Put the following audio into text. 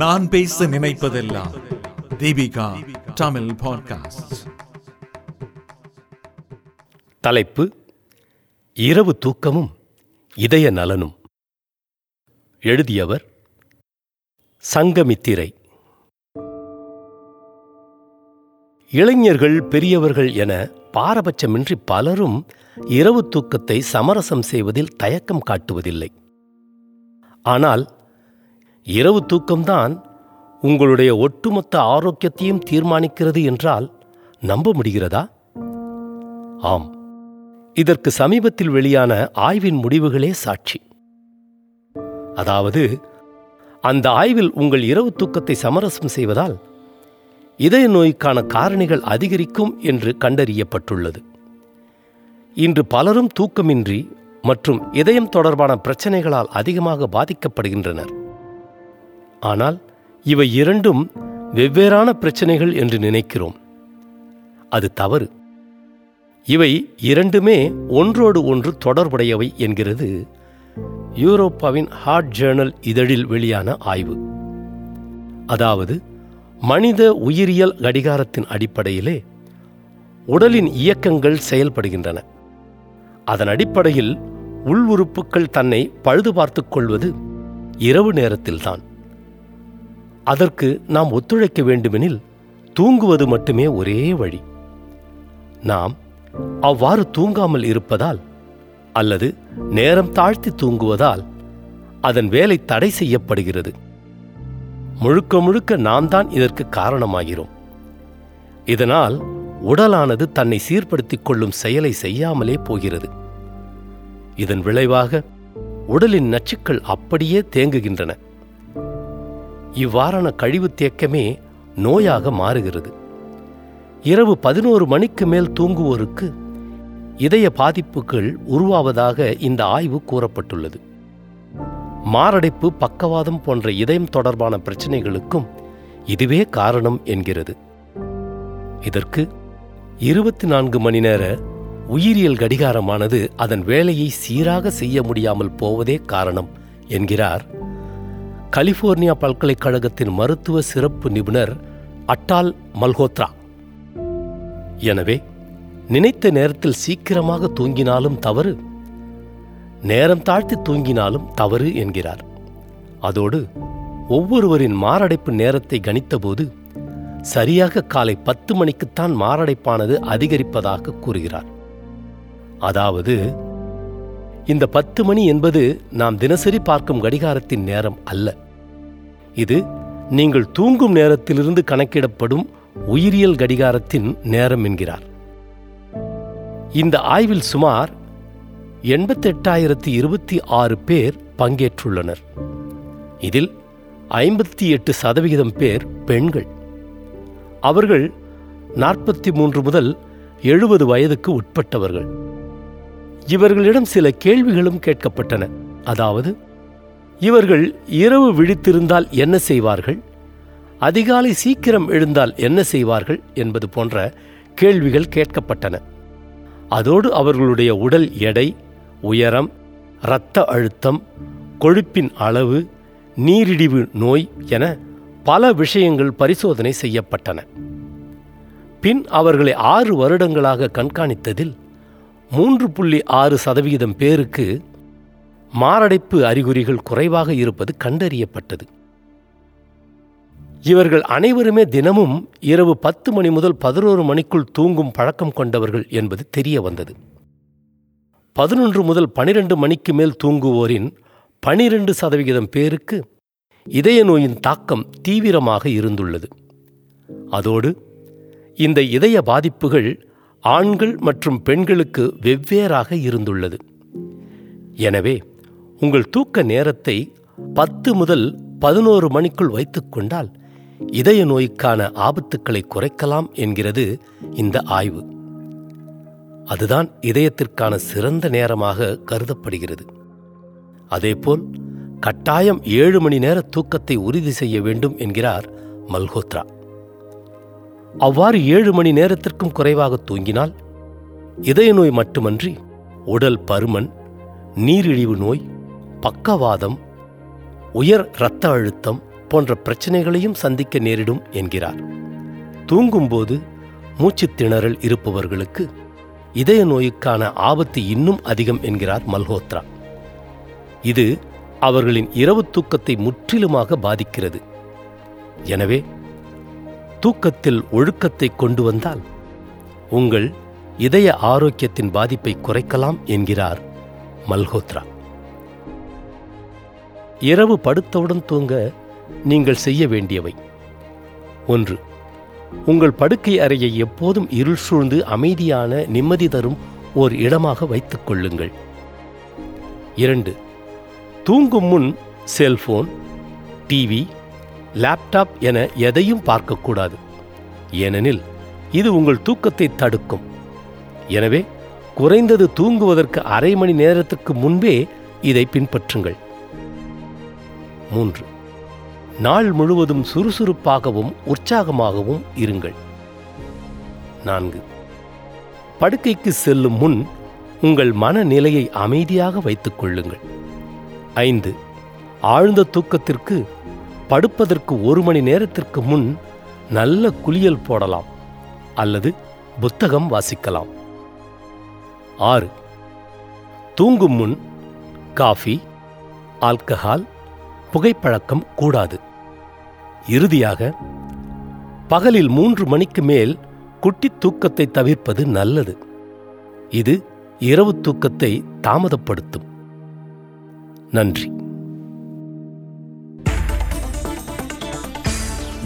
நான் பேச நினைப்பதெல்லாம் தீபிகா தமிழ் பாட்காஸ்ட் தலைப்பு இரவு தூக்கமும் இதய நலனும். எழுதியவர் சங்கமித்திரை. இளைஞர்கள் பெரியவர்கள் என பாரபட்சமின்றி பலரும் இரவு தூக்கத்தை சமரசம் செய்வதில் தயக்கம் காட்டுவதில்லை. ஆனால் இரவு தூக்கம்தான் உங்களுடைய ஒட்டுமொத்த ஆரோக்கியத்தையும் தீர்மானிக்கிறது என்றால் நம்ப முடிகிறதா? ஆம். இதற்கு சமீபத்தில் வெளியான ஆய்வின் முடிவுகளே சாட்சி. அதாவது அந்த ஆய்வில் உங்கள் இரவு தூக்கத்தை சமரசம் செய்வதால் இதய நோய்க்கான காரணிகள் அதிகரிக்கும் என்று கண்டறியப்பட்டுள்ளது. இன்று பலரும் தூக்கமின்றி மற்றும் இதயம் தொடர்பான பிரச்சனைகளால் அதிகமாக பாதிக்கப்படுகின்றனர். ஆனால் இவை இரண்டும் வெவ்வேறான பிரச்சனைகள் என்று நினைக்கிறோம். அது தவறு. இவை இரண்டுமே ஒன்றோடு ஒன்று தொடர்புடையவை என்கிறது யூரோப்பாவின் ஹார்ட் ஜேர்னல் இதழில் வெளியான ஆய்வு. அதாவது மனித உயிரியல் கடிகாரத்தின் அடிப்படையிலே உடலின் இயக்கங்கள் செயல்படுகின்றன. அதன் அடிப்படையில் உள் உறுப்புகள் தன்னை பழுது பார்த்துக் கொள்வது இரவு நேரத்தில்தான். அதற்கு நாம் ஒத்துழைக்க வேண்டுமெனில் தூங்குவது மட்டுமே ஒரே வழி. நாம் அவ்வாறு தூங்காமல் இருப்பதால் அல்லது நேரம் தாழ்த்தி தூங்குவதால் அதன் வேலை தடை செய்யப்படுகிறது. முழுக்க முழுக்க நாம் தான் இதற்கு காரணமாகிறோம். இதனால் உடலானது தன்னை சீர்படுத்திக் கொள்ளும் செயலை செய்யாமலே போகிறது. இதன் விளைவாக உடலின் நச்சுக்கள் அப்படியே தேங்குகின்றன. இவ்வாறான கழிவு தேக்கமே நோயாக மாறுகிறது. இரவு பதினோரு மணிக்கு மேல் தூங்குவோருக்கு இதய பாதிப்புகள் உருவாவதாக இந்த ஆய்வு கூறப்பட்டுள்ளது. மாரடைப்பு பக்கவாதம் போன்ற இதயம் தொடர்பான பிரச்சனைகளுக்கும் இதுவே காரணம் என்கிறது. இதற்கு இருபத்தி நான்கு மணி நேர உயிரியல் கடிகாரமானது அதன் வேலையை சீராக செய்ய முடியாமல் போவதே காரணம் என்கிறார் கலிபோர்னியா பல்கலைக்கழகத்தின் மருத்துவ சிறப்பு நிபுணர் அட்டால் மல்ஹோத்ரா. எனவே நினைத்த நேரத்தில் சீக்கிரமாக தூங்கினாலும் தவறு. நேரம் தாழ்த்தி தூங்கினாலும் தவறு என்கிறார். அதோடு ஒவ்வொருவரின் மாரடைப்பு நேரத்தை கணித்தபோது சரியாக காலை பத்து மணிக்குத்தான் மாரடைப்பானது அதிகரிப்பதாக கூறுகிறார். அதாவது இந்த பத்து மணி என்பது நாம் தினசரி பார்க்கும் கடிகாரத்தின் நேரம் அல்ல. இது நீங்கள் தூங்கும் நேரத்திலிருந்து கணக்கிடப்படும் உயிரியல் கடிகாரத்தின் நேரம் என்கிறார். இந்த ஆய்வில் சுமார் எண்பத்தெட்டாயிரத்தி இருபத்தி ஆறு பேர் பங்கேற்றுள்ளனர். இதில் ஐம்பத்தி எட்டு சதவிகிதம் பேர் பெண்கள். அவர்கள் நாற்பத்தி மூன்று முதல் எழுபது வயதுக்கு உட்பட்டவர்கள். இவர்களிடம் சில கேள்விகளும் கேட்கப்பட்டன. அதாவது இவர்கள் இரவு விழித்திருந்தால் என்ன செய்வார்கள்? அதிகாலை சீக்கிரம் எழுந்தால் என்ன செய்வார்கள்? என்பது போன்ற கேள்விகள் கேட்கப்பட்டன. அதோடு அவர்களுடைய உடல் எடை உயரம் இரத்த அழுத்தம் கொழுப்பின் அளவு நீரிழிவு நோய் என பல விஷயங்கள் பரிசோதனை செய்யப்பட்டன. பின் அவர்களை ஆறு வருடங்களாக கண்காணித்ததில் மூன்று புள்ளி ஆறு சதவிகிதம் பேருக்கு மாரடைப்பு அறிகுறிகள் குறைவாக இருப்பது கண்டறியப்பட்டது. இவர்கள் அனைவருமே தினமும் இரவு பத்து மணி முதல் பதினோரு மணிக்குள் தூங்கும் பழக்கம் கொண்டவர்கள் என்பது தெரிய வந்தது பதினொன்று முதல் பனிரெண்டு மணிக்கு மேல் தூங்குவோரின் பனிரெண்டு சதவிகிதம் பேருக்கு இதய நோயின் தாக்கம் தீவிரமாக இருந்துள்ளது. அதோடு இந்த இதய பாதிப்புகள் ஆண்கள் மற்றும் பெண்களுக்கு வெவ்வேறாக இருந்துள்ளது. எனவே உங்கள் தூக்க நேரத்தை பத்து முதல் பதினோரு மணிக்குள் வைத்துக்கொண்டால் இதய நோய்க்கான ஆபத்துக்களை குறைக்கலாம் என்கிறது இந்த ஆய்வு. அதுதான் இதயத்திற்கான சிறந்த நேரமாக கருதப்படுகிறது. அதேபோல் கட்டாயம் ஏழு மணி நேர தூக்கத்தை உறுதி செய்ய வேண்டும் என்கிறார் மல்ஹோத்ரா. அவ்வாறு ஏழு மணி நேரத்திற்கும் குறைவாக தூங்கினால் இதய நோய் மட்டுமன்றி உடல் பருமன் நீரிழிவு நோய் பக்கவாதம் உயர் இரத்த அழுத்தம் போன்ற பிரச்சனைகளையும் சந்திக்க நேரிடும் என்கிறார். தூங்கும்போது மூச்சு திணறல் இருப்பவர்களுக்கு இதய நோய்க்கான ஆபத்து இன்னும் அதிகம் என்கிறார் மல்ஹோத்ரா. இது அவர்களின் இரவு தூக்கத்தை முற்றிலுமாக பாதிக்கிறது. எனவே தூக்கத்தில் ஒழுக்கத்தை கொண்டு வந்தால் உங்கள் இதய ஆரோக்கியத்தின் பாதிப்பை குறைக்கலாம் என்கிறார் மல்ஹோத்ரா. இரவு படுத்தவுடன் தூங்க நீங்கள் செய்ய வேண்டியவை. ஒன்று உங்கள் படுக்கை அறையை எப்போதும் இருள் சூழ்ந்து அமைதியான நிம்மதி தரும் ஓர் இடமாக வைத்துக் கொள்ளுங்கள். இரண்டு தூங்கும் முன் செல்போன் டிவி லேப்டாப் என எதையும் பார்க்கக்கூடாது. ஏனெனில் இது உங்கள் தூக்கத்தை தடுக்கும். எனவே குறைந்தது தூங்குவதற்கு அரை மணி நேரத்துக்கு முன்பே இதை பின்பற்றுங்கள். மூன்று. நாள் முழுவதும் சுறுசுறுப்பாகவும் உற்சாகமாகவும் இருங்கள். நான்கு. படுக்கைக்கு செல்லும் முன் உங்கள் மனநிலையை அமைதியாக வைத்துக் கொள்ளுங்கள். ஐந்து. ஆழ்ந்த தூக்கத்திற்கு படுப்பதற்கு ஒரு மணி நேரத்திற்கு முன் நல்ல குளியல் போடலாம் அல்லது புத்தகம் வாசிக்கலாம். ஆறு. தூங்கும் முன் காஃபி ஆல்கஹால் புகைப்பழக்கம் கூடாது. இறுதியாக பகலில் மூன்று மணிக்கு மேல் குட்டித் தூக்கத்தை தவிர்ப்பது நல்லது. இது இரவு தூக்கத்தை தாமதப்படுத்தும். நன்றி.